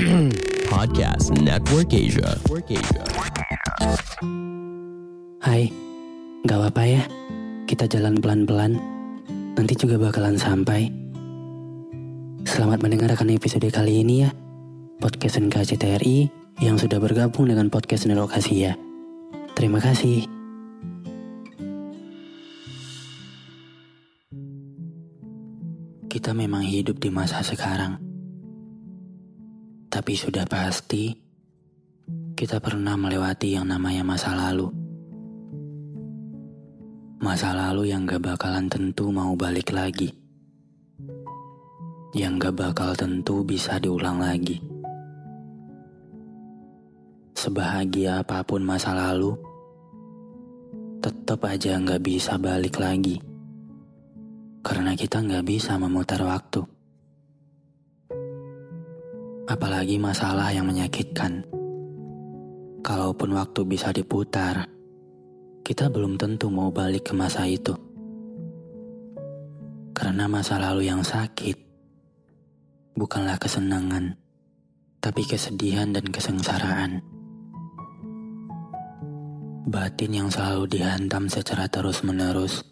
Podcast Network Asia. Network Asia. Hai, gak apa-apa ya. Kita jalan pelan-pelan. Nanti juga bakalan sampai. Selamat mendengarkan episode kali ini ya. Podcast NKCTRI yang sudah bergabung dengan podcast Nelokasi ya. Terima kasih. Kita memang hidup di masa sekarang. Tapi sudah pasti kita pernah melewati yang namanya masa lalu. Masa lalu yang gak bakalan tentu mau balik lagi. Yang gak bakal tentu bisa diulang lagi. Sebahagia apa pun masa lalu, tetap aja gak bisa balik lagi. Karena kita gak bisa memutar waktu. Apalagi masalah yang menyakitkan. Kalaupun waktu bisa diputar, kita belum tentu mau balik ke masa itu. Karena masa lalu yang sakit bukanlah kesenangan, tapi kesedihan dan kesengsaraan. Batin yang selalu dihantam secara terus-menerus,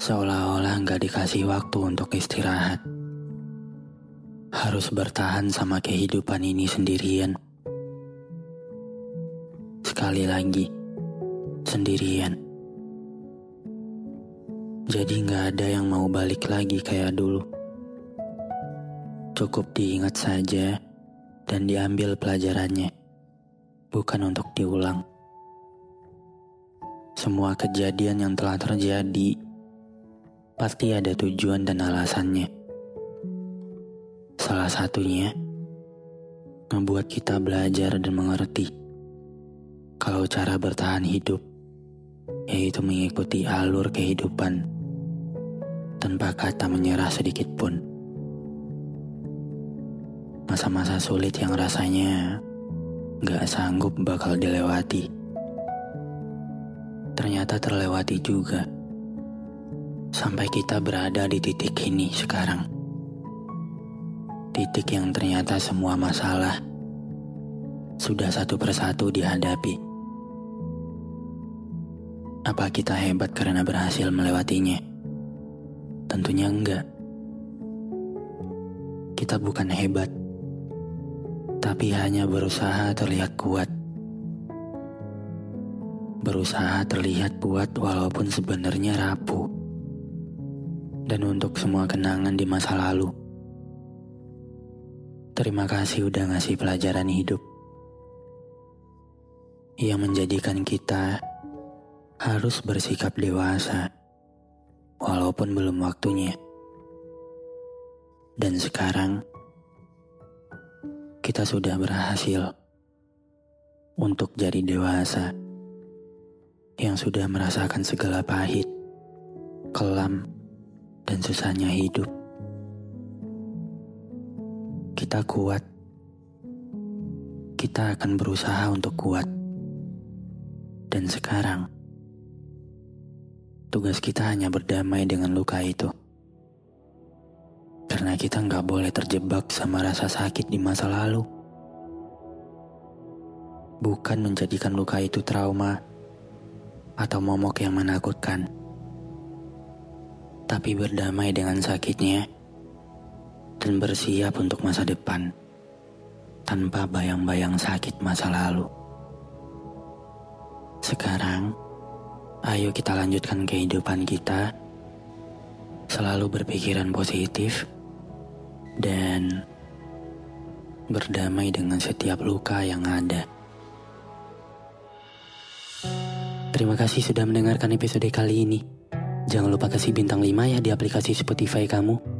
seolah-olah nggak dikasih waktu untuk istirahat. Harus bertahan sama kehidupan ini sendirian. Sekali lagi, sendirian. Jadi nggak ada yang mau balik lagi kayak dulu. Cukup diingat saja dan diambil pelajarannya, bukan untuk diulang. Semua kejadian yang telah terjadi pasti ada tujuan dan alasannya. Salah satunya membuat kita belajar dan mengerti kalau cara bertahan hidup yaitu mengikuti alur kehidupan tanpa kata menyerah sedikit pun. Masa-masa sulit yang rasanya gak sanggup bakal dilewati. Ternyata terlewati juga. Sampai kita berada di titik ini sekarang. Titik yang ternyata semua masalah sudah satu persatu dihadapi. Apa kita hebat karena berhasil melewatinya? Tentunya enggak. Kita bukan hebat, tapi hanya berusaha terlihat kuat. Berusaha terlihat kuat walaupun sebenarnya rapuh. Dan untuk semua kenangan di masa lalu. Terima kasih udah ngasih pelajaran hidup. Yang menjadikan kita harus bersikap dewasa, walaupun belum waktunya. Dan sekarang, kita sudah berhasil untuk jadi dewasa yang sudah merasakan segala pahit, kelam, dan susahnya hidup. Kita kuat. Kita akan berusaha untuk kuat. Dan sekarang, tugas kita hanya berdamai dengan luka itu. Karena kita nggak boleh terjebak sama rasa sakit di masa lalu. Bukan menjadikan luka itu trauma atau momok yang menakutkan. Tapi berdamai dengan sakitnya dan bersiap untuk masa depan tanpa bayang-bayang sakit masa lalu. Sekarang, ayo kita lanjutkan kehidupan kita selalu berpikiran positif dan berdamai dengan setiap luka yang ada. Terima kasih sudah mendengarkan episode kali ini. Jangan lupa kasih bintang 5 ya di aplikasi Spotify kamu.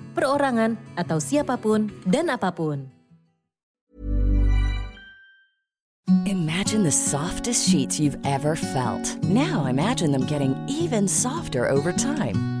perorangan, atau siapa pun dan apa pun. Imagine the softest sheets you've ever felt. Now imagine them getting even softer over time.